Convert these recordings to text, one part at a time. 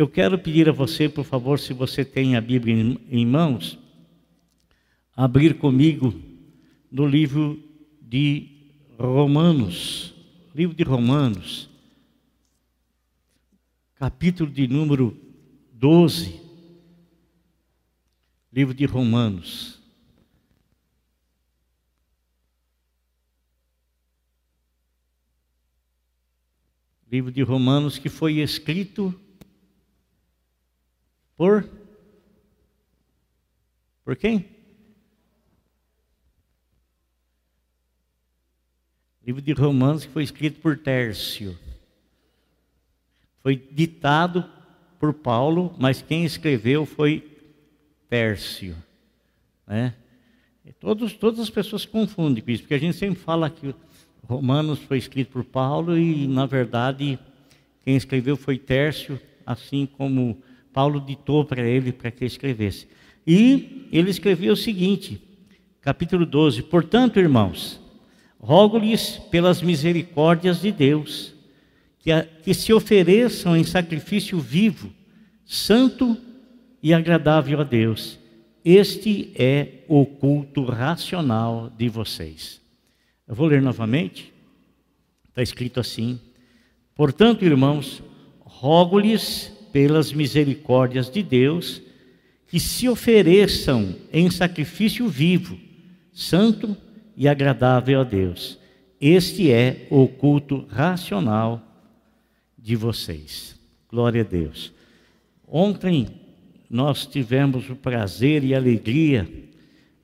Eu quero pedir a você, por favor, se você tem a Bíblia em, mãos, abrir comigo no livro de Romanos, livro de Romanos, capítulo de número 12, livro de Romanos. Livro de Romanos que foi escrito por por quem? Livro de Romanos que foi escrito por Tércio. Foi ditado por Paulo, mas quem escreveu foi Tércio. Né? Todos, todas as pessoas confundem com isso, porque a gente sempre fala que Romanos foi escrito por Paulo e, na verdade, quem escreveu foi Tércio, assim como Paulo ditou para ele para que escrevesse. E ele escreveu o seguinte, capítulo 12: Portanto, irmãos, rogo-lhes pelas misericórdias de Deus, que, a, que se ofereçam em sacrifício vivo, santo e agradável a Deus. Este é o culto racional de vocês. Eu vou ler novamente. Está escrito assim: Portanto, irmãos, rogo-lhes pelas misericórdias de Deus, que se ofereçam em sacrifício vivo, santo e agradável a Deus. Este é o culto racional de vocês. Glória a Deus. Ontem nós tivemos o prazer e a alegria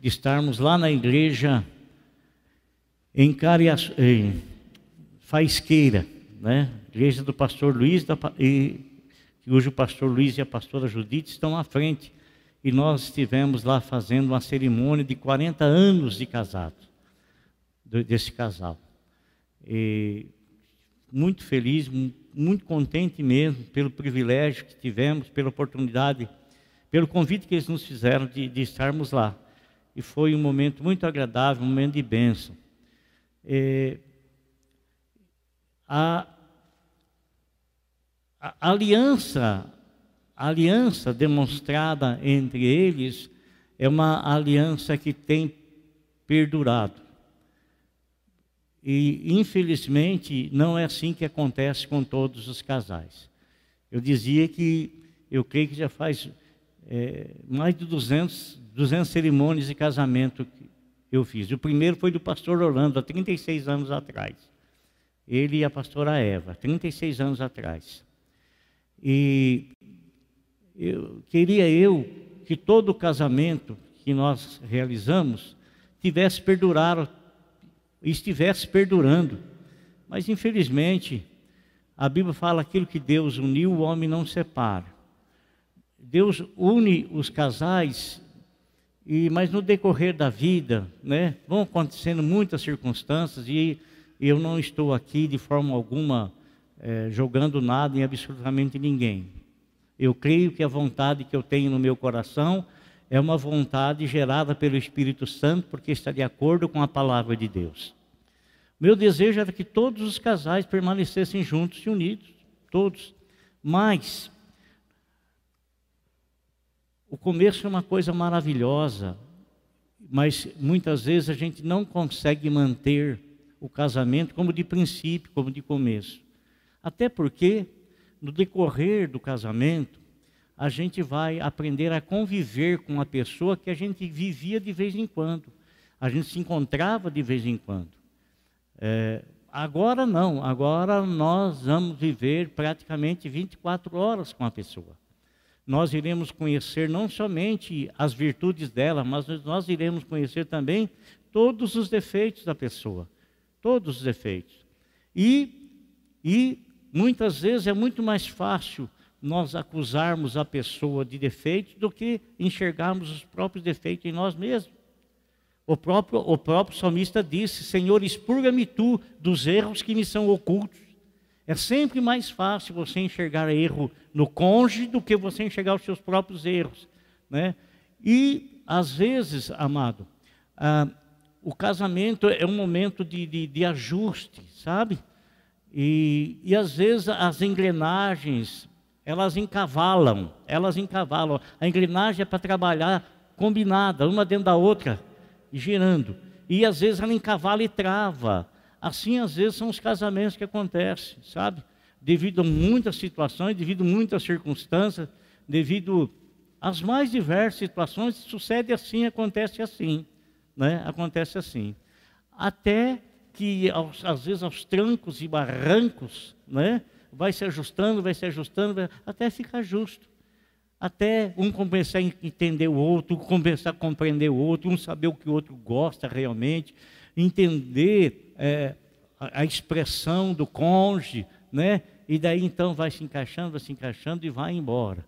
de estarmos lá na igreja em, Carias, em Faisqueira, né? igreja do pastor Luiz da, e que hoje o pastor Luiz e a pastora Judite estão à frente. E nós estivemos lá fazendo uma cerimônia de 40 anos de casado, desse casal. E muito feliz, muito contente mesmo pelo privilégio que tivemos, pela oportunidade, pelo convite que eles nos fizeram de, de estarmos lá. E foi um momento muito agradável, um momento de bênção. A, a aliança, a aliança demonstrada entre eles é uma aliança que tem perdurado. E, infelizmente, não é assim que acontece com todos os casais. Eu dizia que, eu creio que já faz é, mais de 200, 200 cerimônias de casamento que eu fiz. O primeiro foi do pastor Orlando, há 36 anos atrás. Ele e a pastora Eva, 36 anos atrás. E eu, queria eu que todo casamento que nós realizamos tivesse perdurado, estivesse perdurando. Mas infelizmente, a Bíblia fala aquilo que Deus uniu, o homem não separa. Deus une os casais, e mas no decorrer da vida, né, vão acontecendo muitas circunstâncias e eu não estou aqui de forma alguma é, jogando nada em absolutamente ninguém. Eu creio que a vontade que eu tenho no meu coração é uma vontade gerada pelo Espírito Santo, porque está de acordo com a palavra de Deus. Meu desejo era que todos os casais permanecessem juntos e unidos, todos. Mas o começo é uma coisa maravilhosa, mas muitas vezes a gente não consegue manter o casamento como de princípio, como de começo. Até porque, no decorrer do casamento, a gente vai aprender a conviver com a pessoa que a gente vivia de vez em quando. A gente se encontrava de vez em quando. É, agora não, agora nós vamos viver praticamente 24 horas com a pessoa. Nós iremos conhecer não somente as virtudes dela, mas nós iremos conhecer também todos os defeitos da pessoa. Todos os defeitos. E, e Muitas vezes é muito mais fácil nós acusarmos a pessoa de defeitos do que enxergarmos os próprios defeitos em nós mesmos. O próprio, o próprio salmista disse: Senhor, expurga-me tu dos erros que me são ocultos. É sempre mais fácil você enxergar erro no cônjuge do que você enxergar os seus próprios erros. Né? E, às vezes, amado, ah, o casamento é um momento de, de, de ajuste, sabe? E, e às vezes as engrenagens elas encavalam, elas encavalam. A engrenagem é para trabalhar combinada, uma dentro da outra, girando. E às vezes ela encavala e trava. Assim, às vezes, são os casamentos que acontecem, sabe? Devido a muitas situações, devido a muitas circunstâncias, devido às mais diversas situações, sucede assim, acontece assim, né? Acontece assim. Até que, às vezes, aos trancos e barrancos, né? vai se ajustando, vai se ajustando, vai, até ficar justo. Até um começar a entender o outro, começar a compreender o outro, um saber o que o outro gosta realmente, entender é, a, a, expressão do cônjuge, né? E daí então vai se encaixando, vai se encaixando e vai embora.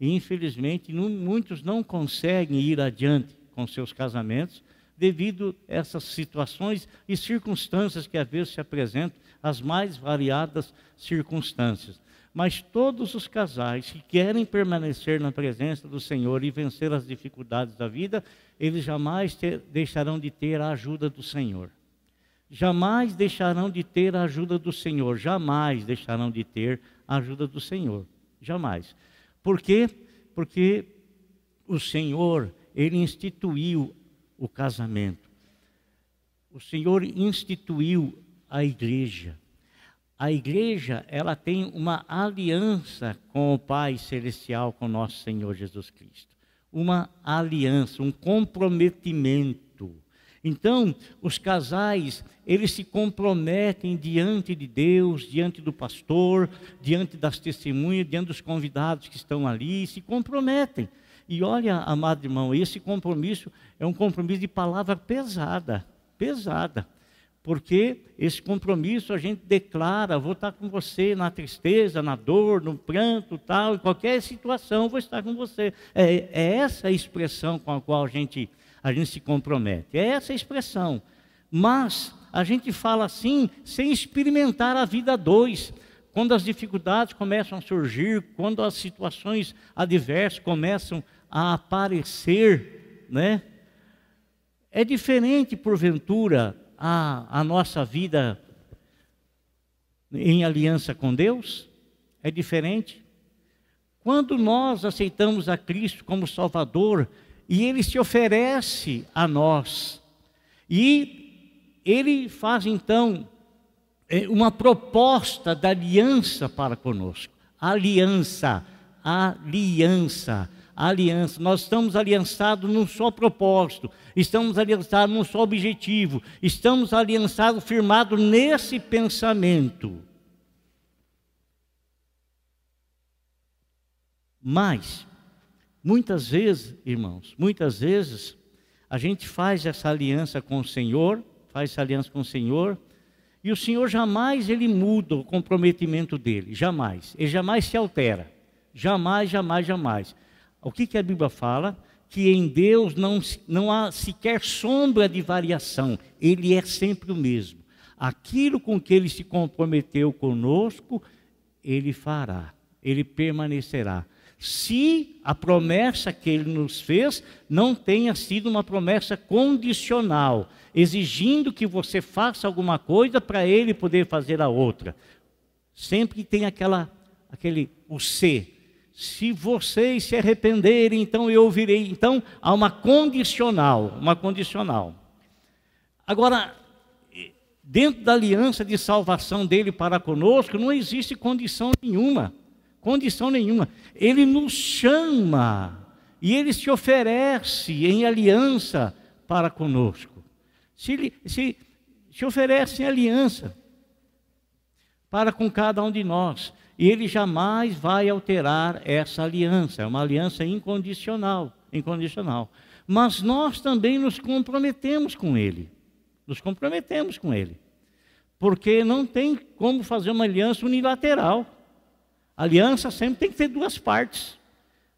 E infelizmente não, muitos não conseguem ir adiante com seus casamentos devido a essas situações e circunstâncias que às vezes se apresentam as mais variadas circunstâncias. Mas todos os casais que querem permanecer na presença do Senhor e vencer as dificuldades da vida, eles jamais ter, deixarão de ter a ajuda do Senhor. Jamais deixarão de ter a ajuda do Senhor. Jamais deixarão de ter a ajuda do Senhor. Jamais. Por quê? Porque o Senhor, Ele instituiu o casamento. O Senhor instituiu a igreja. A igreja, ela tem uma aliança com o Pai Celestial, com nosso Senhor Jesus Cristo. Uma aliança, um comprometimento. Então, os casais, eles se comprometem diante de Deus, diante do pastor, diante das testemunhas, diante dos convidados que estão ali, se comprometem. E olha, amado irmão, esse compromisso é um compromisso de palavra pesada, pesada porque esse compromisso a gente declara, vou estar com você na tristeza, na dor, no pranto, tal, em qualquer situação, vou estar com você. É, é essa a expressão com a qual a gente, a gente se compromete, é essa a expressão. Mas a gente fala assim sem experimentar a vida dois. Quando as dificuldades começam a surgir, quando as situações adversas começam a aparecer, né? É diferente, porventura, a, a nossa vida em aliança com Deus? É diferente? Quando nós aceitamos a Cristo como Salvador e Ele se oferece a nós, e Ele faz então uma proposta da aliança para conosco. Aliança, aliança aliança. Nós estamos aliançados num só propósito, estamos aliançados num só objetivo, estamos aliançados, firmados nesse pensamento. Mas, muitas vezes, irmãos, muitas vezes, a gente faz essa aliança com o Senhor, faz essa aliança com o Senhor, e o Senhor jamais ele muda o comprometimento dele, jamais. Ele jamais se altera. Jamais, jamais, jamais. O que, que a Bíblia fala? Que em Deus não, não há sequer sombra de variação, Ele é sempre o mesmo. Aquilo com que Ele se comprometeu conosco, Ele fará, Ele permanecerá. Se a promessa que Ele nos fez não tenha sido uma promessa condicional, exigindo que você faça alguma coisa para Ele poder fazer a outra. Sempre tem aquela, aquele, o ser se vocês se arrependerem, então eu ouvirei. Então há uma condicional, uma condicional. Agora, dentro da aliança de salvação dele para conosco, não existe condição nenhuma. Condição nenhuma. Ele nos chama e ele se oferece em aliança para conosco. Se, se, se oferece em aliança para com cada um de nós e ele jamais vai alterar essa aliança, é uma aliança incondicional, incondicional. Mas nós também nos comprometemos com ele. Nos comprometemos com ele. Porque não tem como fazer uma aliança unilateral. Aliança sempre tem que ter duas partes.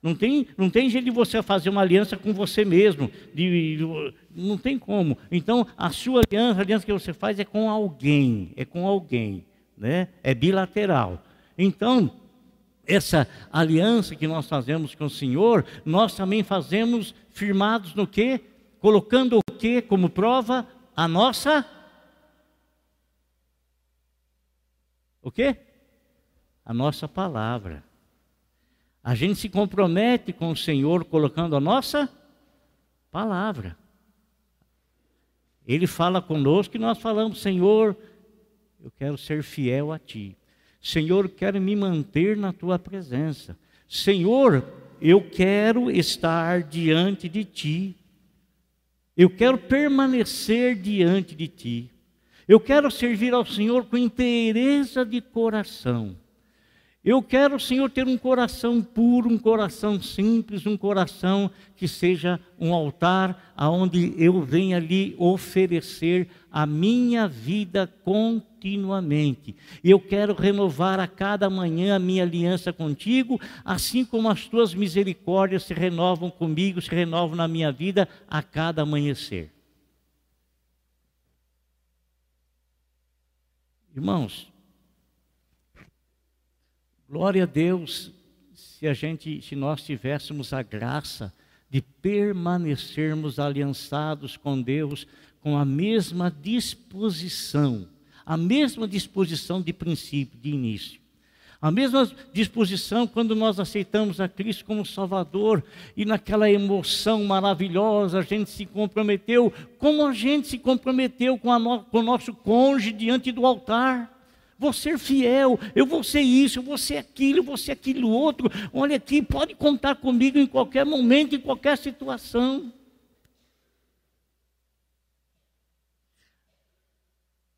Não tem, não tem jeito de você fazer uma aliança com você mesmo. De, de, não tem como. Então, a sua aliança, a aliança que você faz é com alguém. É com alguém. Né? É bilateral. Então, essa aliança que nós fazemos com o Senhor, nós também fazemos firmados no quê? Colocando o quê como prova? A nossa o quê? A nossa palavra. A gente se compromete com o Senhor colocando a nossa palavra. Ele fala conosco e nós falamos, Senhor, eu quero ser fiel a Ti. Senhor, quero me manter na Tua presença. Senhor, eu quero estar diante de Ti. Eu quero permanecer diante de Ti. Eu quero servir ao Senhor com inteireza de coração. Eu quero, Senhor, ter um coração puro, um coração simples, um coração que seja um altar aonde eu venha lhe oferecer a minha vida continuamente. Eu quero renovar a cada manhã a minha aliança contigo, assim como as tuas misericórdias se renovam comigo, se renovam na minha vida a cada amanhecer. Irmãos, Glória a Deus se a gente, se nós tivéssemos a graça de permanecermos aliançados com Deus com a mesma disposição, a mesma disposição de princípio, de início. A mesma disposição quando nós aceitamos a Cristo como Salvador e naquela emoção maravilhosa a gente se comprometeu, como a gente se comprometeu com, no, com o nosso cônjuge diante do altar vou ser fiel, eu vou ser isso, eu vou ser aquilo, eu vou ser aquilo outro. Olha aqui, pode contar comigo em qualquer momento, em qualquer situação.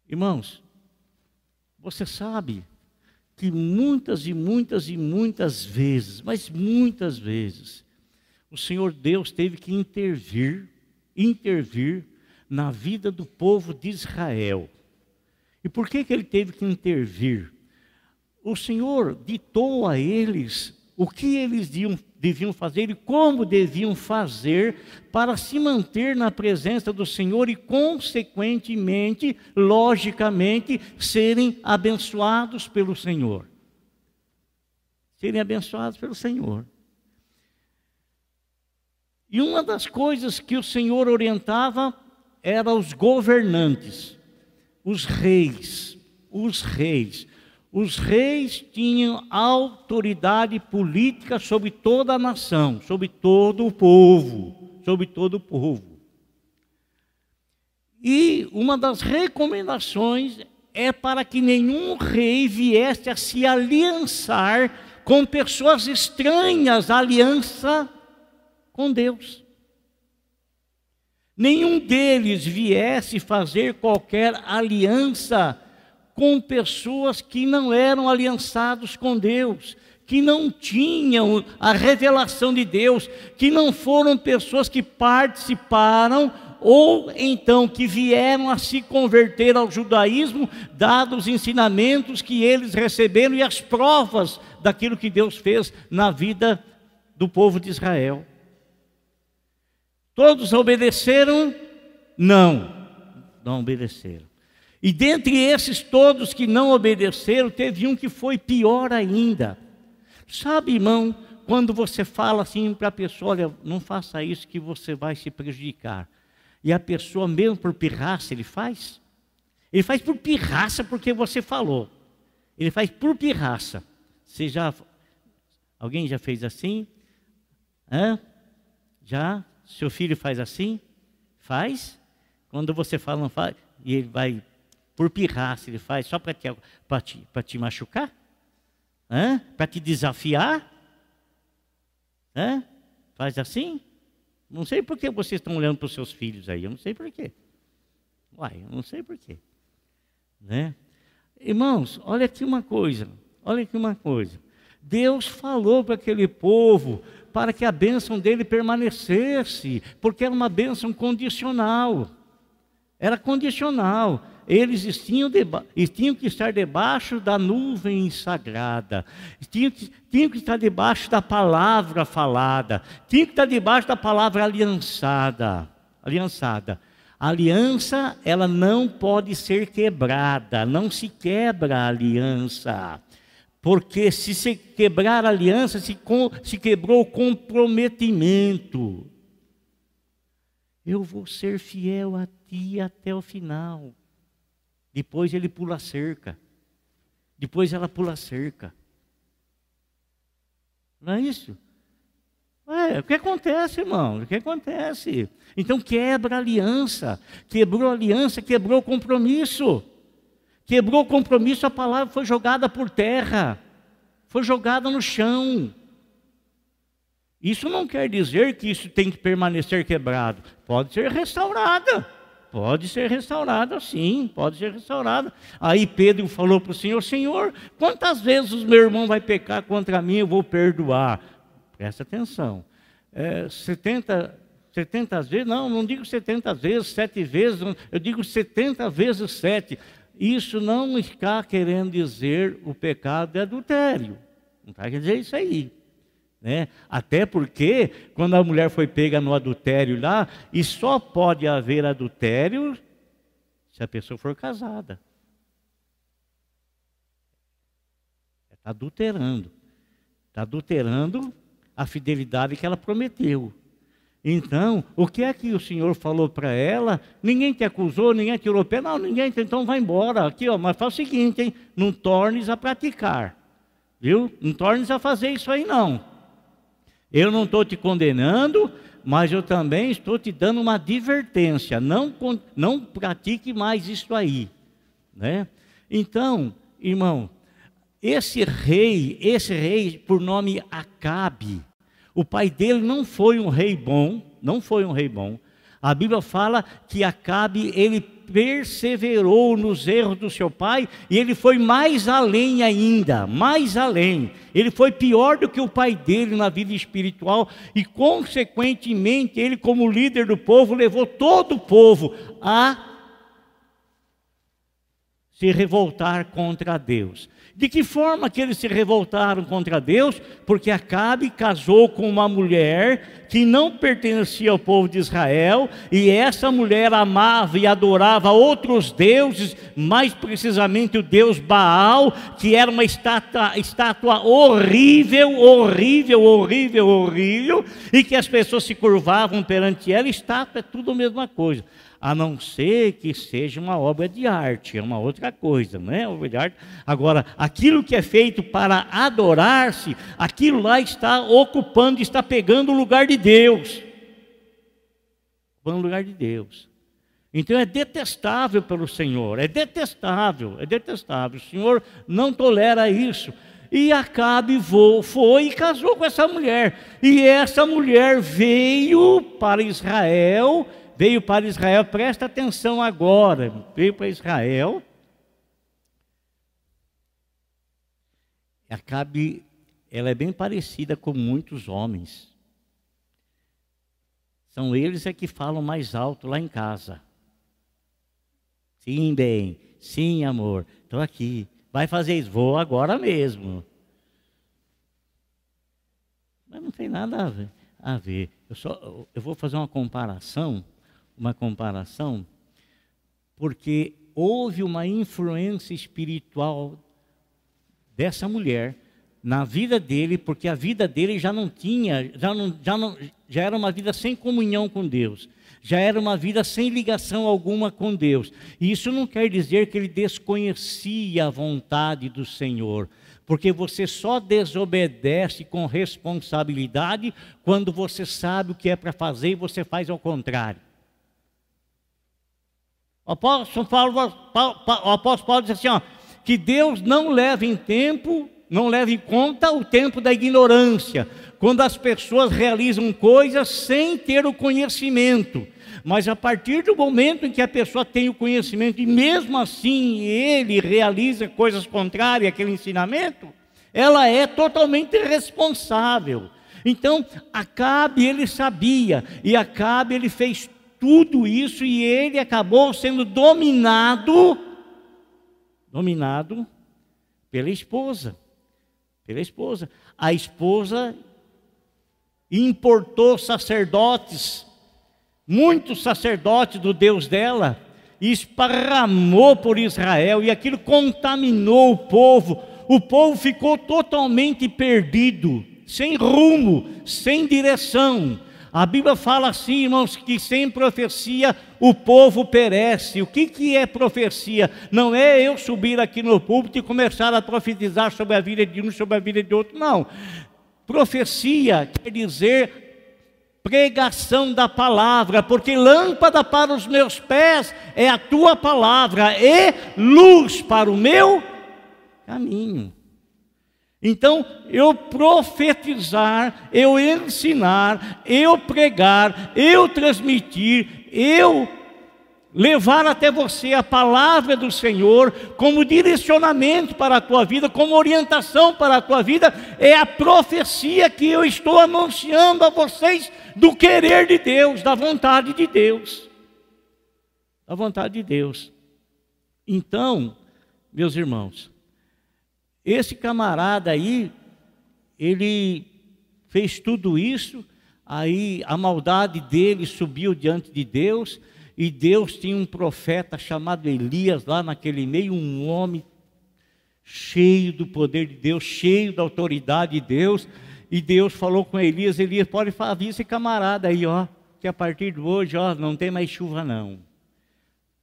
Irmãos, você sabe que muitas e muitas e muitas vezes, mas muitas vezes, o Senhor Deus teve que intervir, intervir na vida do povo de Israel e por que, que ele teve que intervir? O Senhor ditou a eles o que eles deviam, fazer e como deviam fazer para se manter na presença do Senhor e, consequentemente, logicamente, serem abençoados pelo Senhor. Serem abençoados pelo Senhor. E uma das coisas que o Senhor orientava era os governantes os reis, os reis. Os reis tinham autoridade política sobre toda a nação, sobre todo o povo, sobre todo o povo. E uma das recomendações é para que nenhum rei viesse a se aliançar com pessoas estranhas à aliança com Deus nenhum deles viesse fazer qualquer aliança com pessoas que não eram aliançados com Deus, que não tinham a revelação de Deus, que não foram pessoas que participaram ou então que vieram a se converter ao judaísmo, dados os ensinamentos que eles receberam e as provas daquilo que Deus fez na vida do povo de Israel. Todos obedeceram? Não, não obedeceram. E dentre esses todos que não obedeceram, teve um que foi pior ainda. Sabe, irmão, quando você fala assim para a pessoa, olha, não faça isso que você vai se prejudicar. E a pessoa, mesmo por pirraça, ele faz? Ele faz por pirraça porque você falou. Ele faz por pirraça. Você já. Alguém já fez assim? Hã? Já? Seu filho faz assim? Faz. Quando você fala não faz, e ele vai por pirraça, ele faz só para te, te, te machucar? Para te desafiar? Hã? Faz assim? Não sei por que vocês estão olhando para os seus filhos aí, eu não sei por quê. Uai, eu não sei por quê. Né? Irmãos, olha aqui uma coisa, olha aqui uma coisa. Deus falou para aquele povo para que a bênção dele permanecesse, porque era uma bênção condicional. Era condicional. Eles tinham, tinham que estar debaixo da nuvem sagrada, tinham, tinham que estar debaixo da palavra falada, tinham que estar debaixo da palavra aliançada. aliançada. A aliança, ela não pode ser quebrada, não se quebra a aliança. Porque se se quebrar a aliança, se, com, se quebrou o comprometimento. Eu vou ser fiel a ti até o final. Depois ele pula a cerca. Depois ela pula a cerca. Não é isso? É, o que acontece, irmão? O que acontece? Então quebra a aliança. Quebrou a aliança, quebrou o compromisso. Quebrou o compromisso, a palavra foi jogada por terra. Foi jogada no chão. Isso não quer dizer que isso tem que permanecer quebrado. Pode ser restaurada. Pode ser restaurada, sim, pode ser restaurada. Aí Pedro falou para o Senhor: Senhor, quantas vezes o meu irmão vai pecar contra mim, eu vou perdoar? Presta atenção. É, 70, 70 vezes, não, não digo 70 vezes, 7 vezes, eu digo 70 vezes 7. Isso não está querendo dizer o pecado de adultério. Não está querendo dizer isso aí. Né? Até porque, quando a mulher foi pega no adultério lá, e só pode haver adultério se a pessoa for casada. Está adulterando. Está adulterando a fidelidade que ela prometeu. Então, o que é que o Senhor falou para ela? Ninguém te acusou, ninguém tirou pé, não, ninguém, então vai embora. Aqui, ó, mas faz o seguinte, hein? Não tornes a praticar. Viu? Não tornes a fazer isso aí, não. Eu não estou te condenando, mas eu também estou te dando uma advertência. Não, não pratique mais isso aí. Né? Então, irmão, esse rei, esse rei por nome Acabe, o pai dele não foi um rei bom, não foi um rei bom. A Bíblia fala que Acabe, ele perseverou nos erros do seu pai e ele foi mais além ainda, mais além. Ele foi pior do que o pai dele na vida espiritual e, consequentemente, ele, como líder do povo, levou todo o povo a se revoltar contra Deus. De que forma que eles se revoltaram contra Deus? Porque Acabe casou com uma mulher que não pertencia ao povo de Israel, e essa mulher amava e adorava outros deuses, mais precisamente o deus Baal, que era uma estátua, estátua horrível, horrível, horrível, horrível, e que as pessoas se curvavam perante ela. Estátua é tudo a mesma coisa a não ser que seja uma obra de arte, é uma outra coisa, não é? Obra de arte. Agora, aquilo que é feito para adorar-se, aquilo lá está ocupando, está pegando o lugar de Deus. Ocupando o lugar de Deus. Então é detestável pelo Senhor, é detestável, é detestável. O Senhor não tolera isso. E Acabe foi e casou com essa mulher. E essa mulher veio para Israel veio para Israel, presta atenção agora, veio para Israel. Acabe, ela é bem parecida com muitos homens. São eles é que falam mais alto lá em casa. Sim, bem, sim, amor, estou aqui. Vai fazer isso, vou agora mesmo. Mas não tem nada a ver. A ver. Eu, só, eu vou fazer uma comparação uma comparação, porque houve uma influência espiritual dessa mulher na vida dele, porque a vida dele já não tinha, já, não, já, não, já era uma vida sem comunhão com Deus, já era uma vida sem ligação alguma com Deus. E isso não quer dizer que ele desconhecia a vontade do Senhor, porque você só desobedece com responsabilidade quando você sabe o que é para fazer e você faz ao contrário. O apóstolo Paulo, apóstolo Paulo diz assim, ó, que Deus não leva em tempo, não leva em conta o tempo da ignorância, quando as pessoas realizam coisas sem ter o conhecimento. Mas a partir do momento em que a pessoa tem o conhecimento e mesmo assim ele realiza coisas contrárias àquele ensinamento, ela é totalmente responsável. Então, Acabe ele sabia, e Acabe ele fez tudo isso e ele acabou sendo dominado dominado pela esposa. Pela esposa. A esposa importou sacerdotes, muitos sacerdotes do Deus dela, e esparramou por Israel, e aquilo contaminou o povo. O povo ficou totalmente perdido, sem rumo, sem direção. A Bíblia fala assim, irmãos, que sem profecia o povo perece. O que, que é profecia? Não é eu subir aqui no púlpito e começar a profetizar sobre a vida de um, sobre a vida de outro, não. Profecia quer dizer pregação da palavra, porque lâmpada para os meus pés é a tua palavra e luz para o meu caminho. Então, eu profetizar, eu ensinar, eu pregar, eu transmitir, eu levar até você a palavra do Senhor como direcionamento para a tua vida, como orientação para a tua vida, é a profecia que eu estou anunciando a vocês do querer de Deus, da vontade de Deus. Da vontade de Deus. Então, meus irmãos, esse camarada aí, ele fez tudo isso, aí a maldade dele subiu diante de Deus, e Deus tinha um profeta chamado Elias lá naquele meio, um homem cheio do poder de Deus, cheio da autoridade de Deus. E Deus falou com Elias: Elias, pode falar esse camarada aí, ó, que a partir de hoje, ó, não tem mais chuva não.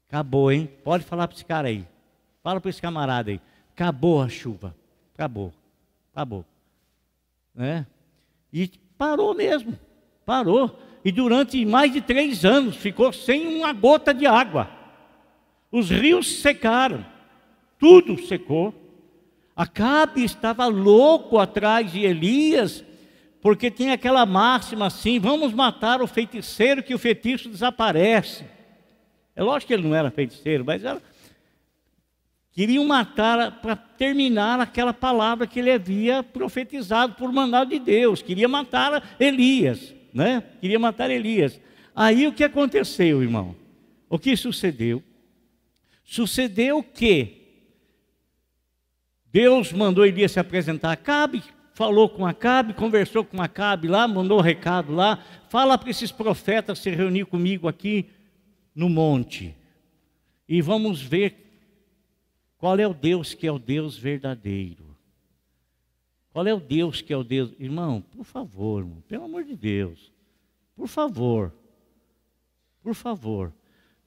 Acabou, hein? Pode falar para esse cara aí. Fala para esse camarada aí. Acabou a chuva. Acabou. Acabou. Né? E parou mesmo. Parou e durante mais de três anos ficou sem uma gota de água. Os rios secaram, tudo secou. Acabe estava louco atrás de Elias, porque tinha aquela máxima assim: vamos matar o feiticeiro que o feitiço desaparece. É lógico que ele não era feiticeiro, mas era. Queriam matar para terminar aquela palavra que ele havia profetizado por mandado de Deus. Queria matar Elias né? Queria matar Elias. Aí o que aconteceu, irmão? O que sucedeu? Sucedeu que Deus mandou Elias se apresentar a Acabe, falou com Acabe, conversou com Acabe lá, mandou um recado lá, fala para esses profetas se reunir comigo aqui no monte. E vamos ver qual é o Deus que é o Deus verdadeiro. Qual é o Deus que é o Deus? Irmão, por favor, irmão, pelo amor de Deus, por favor, por favor,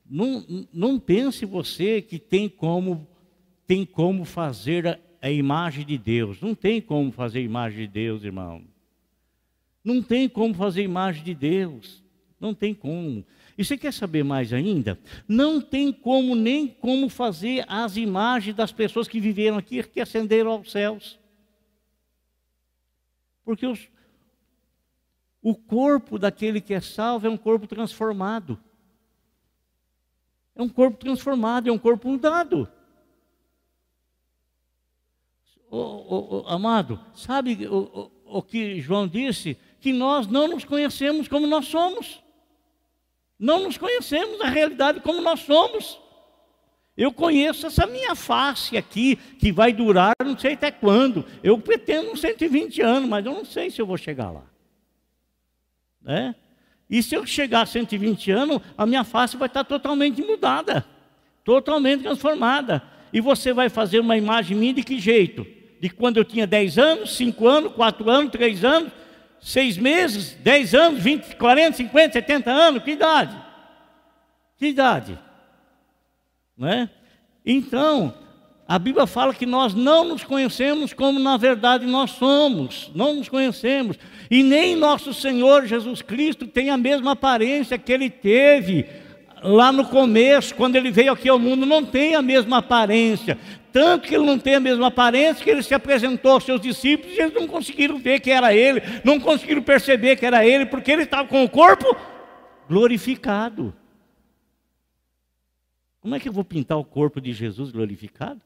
não, não pense você que tem como, tem como fazer a, a imagem de Deus. Não tem como fazer a imagem de Deus, irmão. Não tem como fazer a imagem de Deus. Não tem como. E você quer saber mais ainda? Não tem como nem como fazer as imagens das pessoas que viveram aqui, que ascenderam aos céus. Porque os, o corpo daquele que é salvo é um corpo transformado. É um corpo transformado, é um corpo mudado. amado, sabe o, que João disse? Que nós não nos conhecemos como nós somos. Não nos conhecemos na realidade como nós somos. Eu conheço essa minha face aqui, que vai durar não sei até quando. Eu pretendo uns 120 anos, mas eu não sei se eu vou chegar lá. Né? E se eu chegar a 120 anos, a minha face vai estar totalmente mudada, totalmente transformada. E você vai fazer uma imagem minha de que jeito? De quando eu tinha 10 anos, 5 anos, 4 anos, 3 anos, 6 meses, 10 anos, 20, 40, 50, 70 anos? Que idade? Que idade? Né? Então, a Bíblia fala que nós não nos conhecemos como na verdade nós somos, não nos conhecemos, e nem nosso Senhor Jesus Cristo tem a mesma aparência que ele teve lá no começo, quando ele veio aqui ao mundo, não tem a mesma aparência. Tanto que ele não tem a mesma aparência, que ele se apresentou aos seus discípulos e eles não conseguiram ver que era ele, não conseguiram perceber que era ele, porque ele estava com o corpo glorificado. Como é que eu vou pintar o corpo de Jesus glorificado?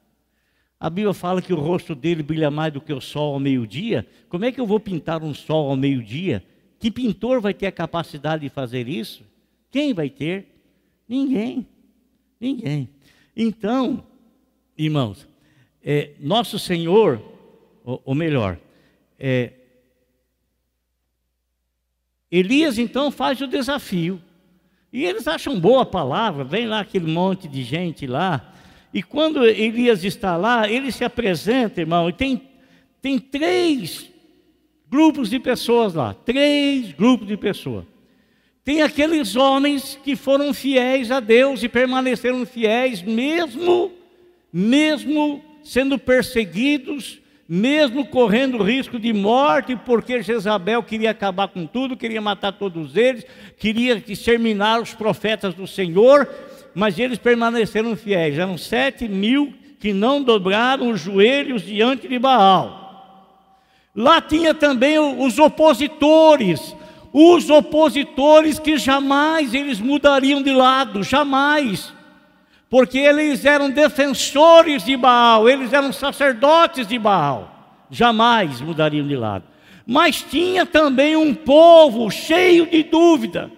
A Bíblia fala que o rosto dele brilha mais do que o sol ao meio-dia. Como é que eu vou pintar um sol ao meio-dia? Que pintor vai ter a capacidade de fazer isso? Quem vai ter? Ninguém. Ninguém. Então, irmãos, é, nosso Senhor, ou, ou melhor, é, Elias então faz o desafio. E eles acham boa a palavra, vem lá aquele monte de gente lá. E quando Elias está lá, ele se apresenta, irmão, e tem, tem três grupos de pessoas lá. Três grupos de pessoas. Tem aqueles homens que foram fiéis a Deus e permaneceram fiéis, mesmo, mesmo sendo perseguidos, mesmo correndo risco de morte, porque Jezabel queria acabar com tudo, queria matar todos eles, queria exterminar os profetas do Senhor, mas eles permaneceram fiéis. Eram sete mil que não dobraram os joelhos diante de Baal. Lá tinha também os opositores, os opositores que jamais eles mudariam de lado, jamais porque eles eram defensores de Baal, eles eram sacerdotes de Baal, jamais mudariam de lado. Mas tinha também um povo cheio de dúvida,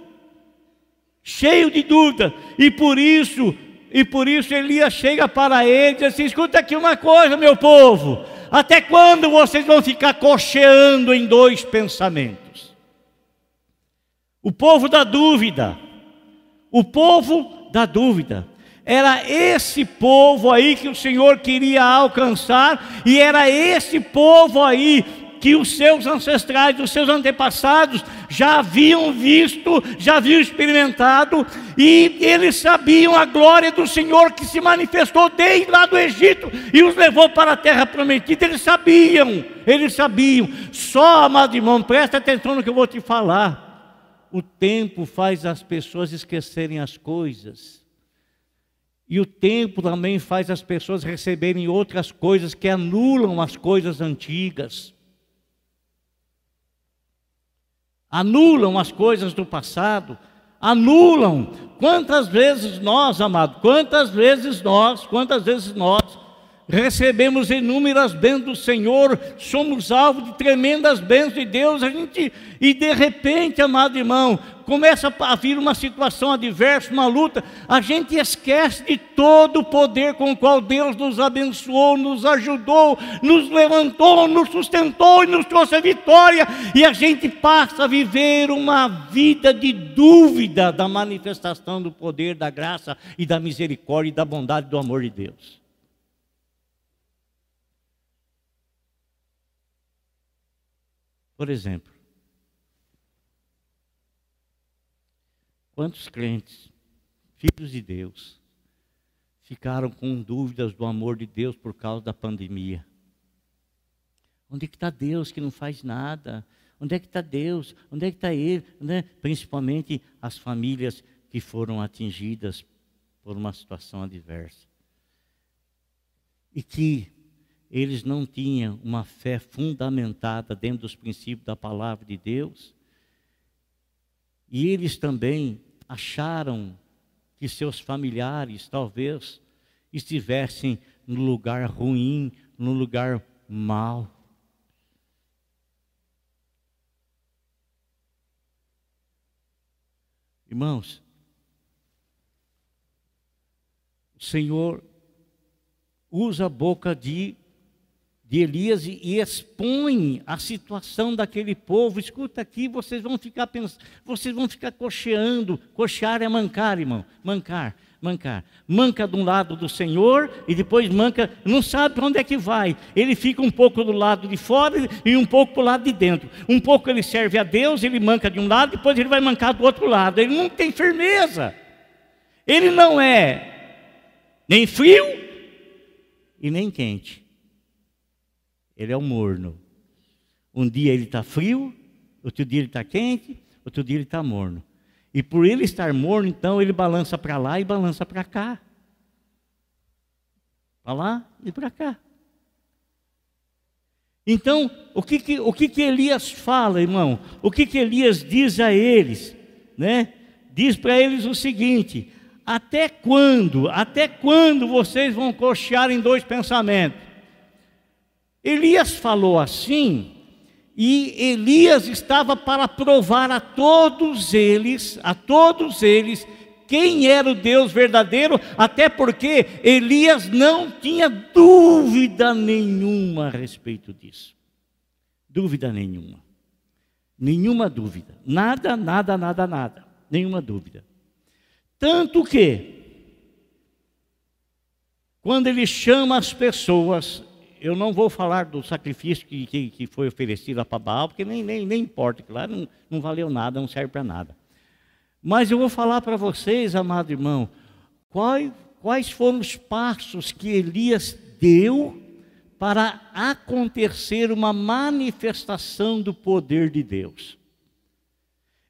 cheio de dúvida, e por isso, e por isso Elias chega para ele e diz assim: escuta aqui uma coisa, meu povo, até quando vocês vão ficar cocheando em dois pensamentos? O povo da dúvida, o povo da dúvida. Era esse povo aí que o Senhor queria alcançar, e era esse povo aí que os seus ancestrais, os seus antepassados já haviam visto, já haviam experimentado, e eles sabiam a glória do Senhor que se manifestou desde lá do Egito e os levou para a terra prometida. Eles sabiam, eles sabiam. Só, amado irmão, presta atenção no que eu vou te falar. O tempo faz as pessoas esquecerem as coisas. E o tempo também faz as pessoas receberem outras coisas que anulam as coisas antigas. Anulam as coisas do passado, anulam. Quantas vezes nós, amado, quantas vezes nós, quantas vezes nós recebemos inúmeras bênçãos do Senhor, somos alvo de tremendas bênçãos de Deus, a gente, e de repente, amado irmão, começa a vir uma situação adversa, uma luta, a gente esquece de todo o poder com o qual Deus nos abençoou, nos ajudou, nos levantou, nos sustentou e nos trouxe a vitória, e a gente passa a viver uma vida de dúvida da manifestação do poder, da graça e da misericórdia e da bondade do amor de Deus. Por exemplo, quantos crentes, filhos de Deus, ficaram com dúvidas do amor de Deus por causa da pandemia? Onde é que está Deus que não faz nada? Onde é que está Deus? Onde é que está Ele? Né? Principalmente as famílias que foram atingidas por uma situação adversa. E que eles não tinham uma fé fundamentada dentro dos princípios da palavra de Deus. E eles também acharam que seus familiares talvez estivessem no lugar ruim, no lugar mau. Irmãos, o Senhor usa a boca de de Elias e expõe a situação daquele povo. Escuta aqui, vocês vão ficar pensando, vocês vão ficar cocheando. Cochear é mancar, irmão. Mancar, mancar. Manca de um lado do Senhor e depois manca, não sabe para onde é que vai. Ele fica um pouco do lado de fora e um pouco para o lado de dentro. Um pouco ele serve a Deus, ele manca de um lado, depois ele vai mancar do outro lado. Ele não tem firmeza. Ele não é nem frio e nem quente. Ele é o morno. Um dia ele está frio, outro dia ele está quente, outro dia ele está morno. E por ele estar morno, então ele balança para lá e balança para cá. Para lá e para cá. Então, o que que, o que que Elias fala, irmão? O que que Elias diz a eles? Né? Diz para eles o seguinte: até quando, até quando vocês vão cochear em dois pensamentos? Elias falou assim, e Elias estava para provar a todos eles, a todos eles, quem era o Deus verdadeiro, até porque Elias não tinha dúvida nenhuma a respeito disso. Dúvida nenhuma. Nenhuma dúvida. Nada, nada, nada, nada. Nenhuma dúvida. Tanto que, quando ele chama as pessoas eu não vou falar do sacrifício que, que, que foi oferecido para Baal, porque nem, nem, nem importa, claro, não, não valeu nada, não serve para nada. Mas eu vou falar para vocês, amado irmão, quais, quais foram os passos que Elias deu para acontecer uma manifestação do poder de Deus.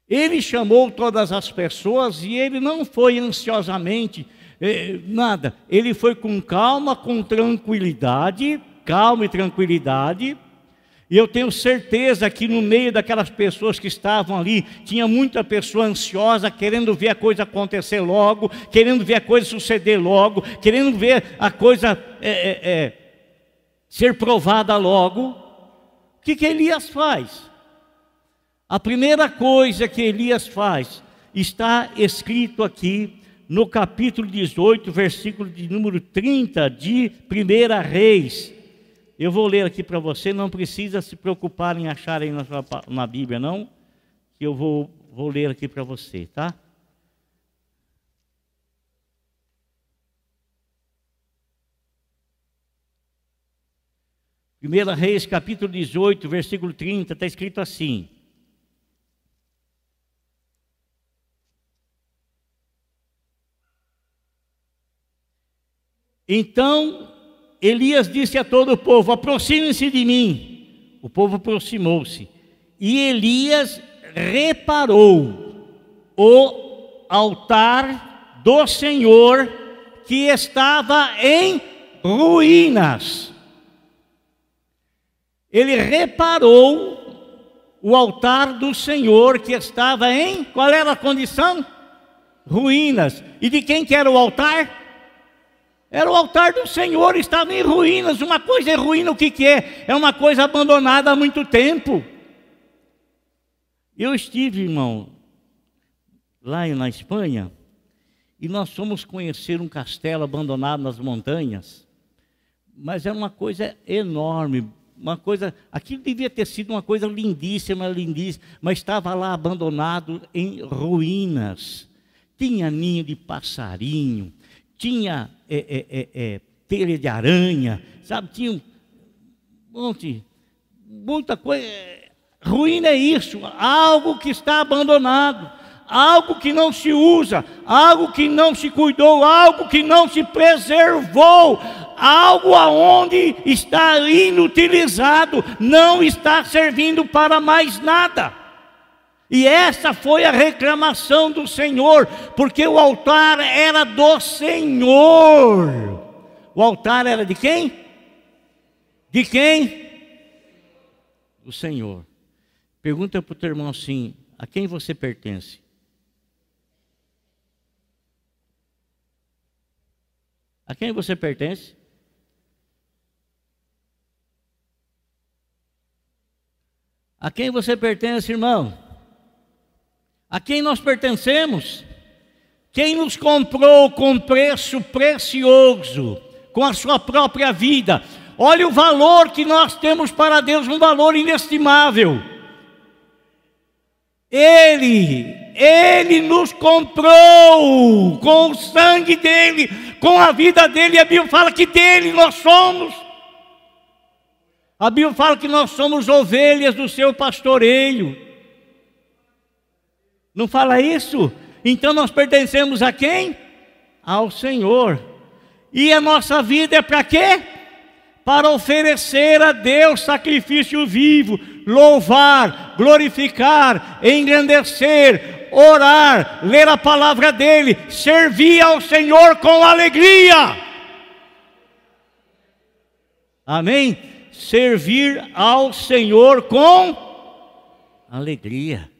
Ele chamou todas as pessoas e ele não foi ansiosamente, eh, nada. Ele foi com calma, com tranquilidade, calma e tranquilidade. E eu tenho certeza que no meio daquelas pessoas que estavam ali, tinha muita pessoa ansiosa, querendo ver a coisa acontecer logo, querendo ver a coisa suceder logo, querendo ver a coisa é, é, é, ser provada logo. O que, que Elias faz? A primeira coisa que Elias faz está escrito aqui no capítulo 18, versículo de número 30 de 1 Reis. Eu vou ler aqui para você, não precisa se preocupar em achar aí na, sua, na Bíblia, não, que eu vou, vou ler aqui para você, tá? Primeira Reis, capítulo 18, versículo 30, está escrito assim: Então Elias disse a todo o povo: aproxime-se de mim. O povo aproximou-se. E Elias reparou o altar do Senhor que estava em ruínas. Ele reparou o altar do Senhor que estava em qual era a condição? Ruínas. E de quem que era o altar? Era o altar do Senhor, estava em ruínas. Uma coisa é ruína, o que, que é? É uma coisa abandonada há muito tempo. Eu estive, irmão, lá na Espanha, e nós fomos conhecer um castelo abandonado nas montanhas, mas era uma coisa enorme, uma coisa, aquilo devia ter sido uma coisa lindíssima, lindíssima, mas estava lá abandonado em ruínas. Tinha ninho de passarinho, tinha é, é, é, é, telha de aranha, sabe? Tinha um monte, muita coisa. Ruína é isso, algo que está abandonado, algo que não se usa, algo que não se cuidou, algo que não se preservou, algo aonde está inutilizado, não está servindo para mais nada. E essa foi a reclamação do Senhor, porque o altar era do Senhor. O altar era de quem? De quem? Do Senhor. Pergunta para o teu irmão assim: a quem você pertence? A quem você pertence? A quem você pertence, irmão? A quem nós pertencemos, quem nos comprou com preço precioso, com a sua própria vida. Olha o valor que nós temos para Deus, um valor inestimável. Ele, Ele nos comprou com o sangue dele, com a vida dele. A Bíblia fala que dele nós somos. A Bíblia fala que nós somos ovelhas do seu pastoreio. Não fala isso? Então nós pertencemos a quem? Ao Senhor. E a nossa vida é para quê? Para oferecer a Deus sacrifício vivo, louvar, glorificar, engrandecer, orar, ler a palavra dEle, servir ao Senhor com alegria. Amém? Servir ao Senhor com alegria.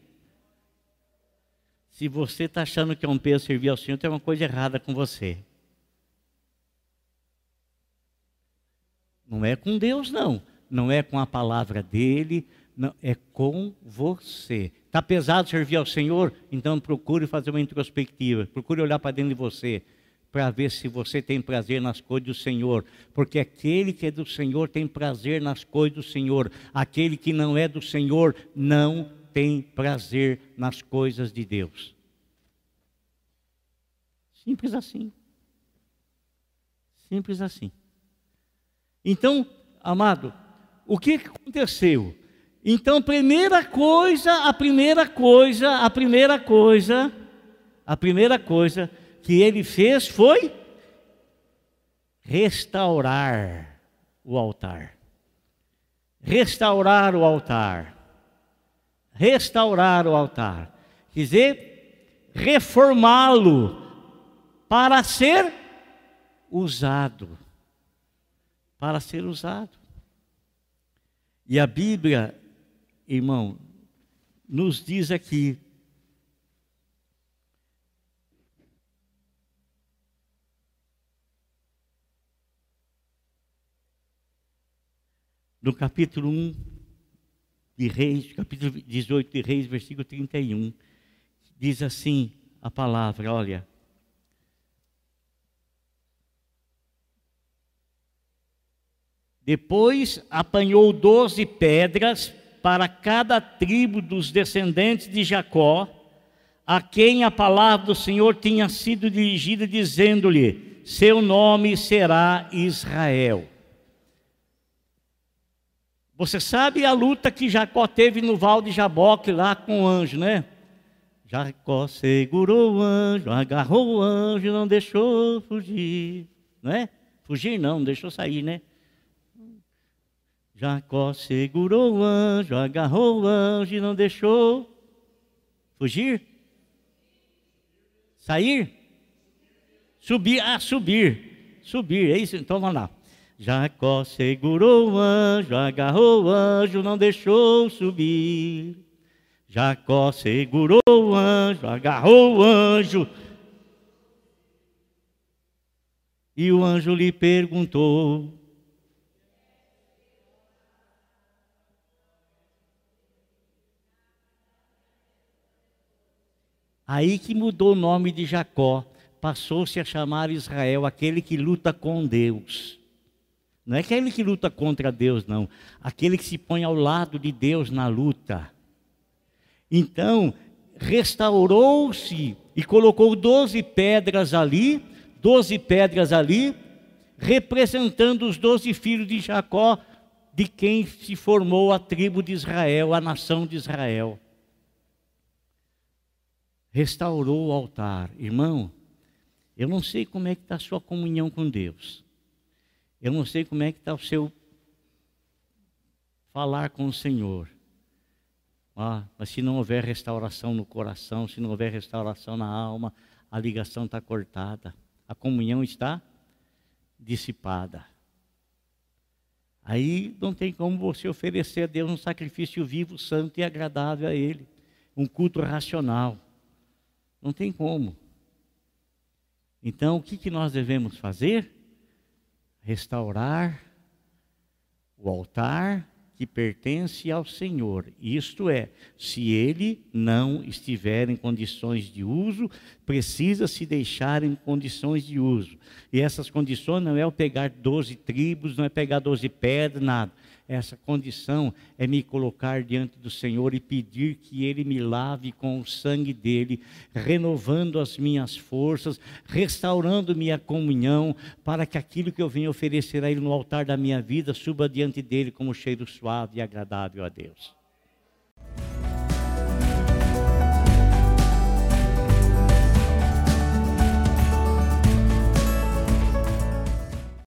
Se você está achando que é um peso servir ao Senhor, tem uma coisa errada com você. Não é com Deus, não. Não é com a palavra dele, não, é com você. Está pesado servir ao Senhor? Então procure fazer uma introspectiva. Procure olhar para dentro de você para ver se você tem prazer nas coisas do Senhor, porque aquele que é do Senhor tem prazer nas coisas do Senhor, aquele que não é do Senhor não tem prazer nas coisas de Deus. Simples assim. Simples assim. Então, amado, o que aconteceu? Então, primeira coisa, a primeira coisa, a primeira coisa, a primeira coisa que ele fez foi restaurar o altar. Restaurar o altar. Restaurar o altar. Quer dizer, reformá-lo para ser usado. Para ser usado. E a Bíblia, irmão, nos diz aqui no capítulo 1 de Reis, capítulo 18 de Reis, versículo 31, diz assim a palavra, olha. Depois apanhou doze pedras para cada tribo dos descendentes de Jacó, a quem a palavra do Senhor tinha sido dirigida, dizendo-lhe: Seu nome será Israel. Você sabe a luta que Jacó teve no val de Jaboque lá com o anjo, né? Jacó segurou o anjo, agarrou o anjo, não deixou fugir, não é? Fugir não, não deixou sair, né? Jacó segurou o anjo, agarrou o anjo e não deixou fugir? Sair? Subir, ah, subir, subir, é isso, então vamos lá. Jacó segurou o anjo, agarrou o anjo, não deixou subir. Jacó segurou o anjo, agarrou o anjo. E o anjo lhe perguntou: Aí que mudou o nome de Jacó, passou-se a chamar Israel, aquele que luta com Deus. Não é aquele que luta contra Deus, não. Aquele que se põe ao lado de Deus na luta. Então, restaurou-se e colocou doze pedras ali, doze pedras ali, representando os doze filhos de Jacó, de quem se formou a tribo de Israel, a nação de Israel. Restaurou o altar. Irmão, eu não sei como é que está a sua comunhão com Deus. Eu não sei como é que está o seu falar com o Senhor. Ah, mas se não houver restauração no coração, se não houver restauração na alma, a ligação está cortada, a comunhão está dissipada. Aí não tem como você oferecer a Deus um sacrifício vivo, santo e agradável a Ele, um culto racional. Não tem como. Então, o que, que nós devemos fazer? Restaurar o altar que pertence ao Senhor. Isto é, se ele não estiver em condições de uso, precisa se deixar em condições de uso. E essas condições não é o pegar doze tribos, não é pegar doze pedras, nada essa condição é me colocar diante do Senhor e pedir que Ele me lave com o sangue dele, renovando as minhas forças, restaurando minha comunhão, para que aquilo que eu venho oferecer a Ele no altar da minha vida suba diante dele como cheiro suave e agradável a Deus.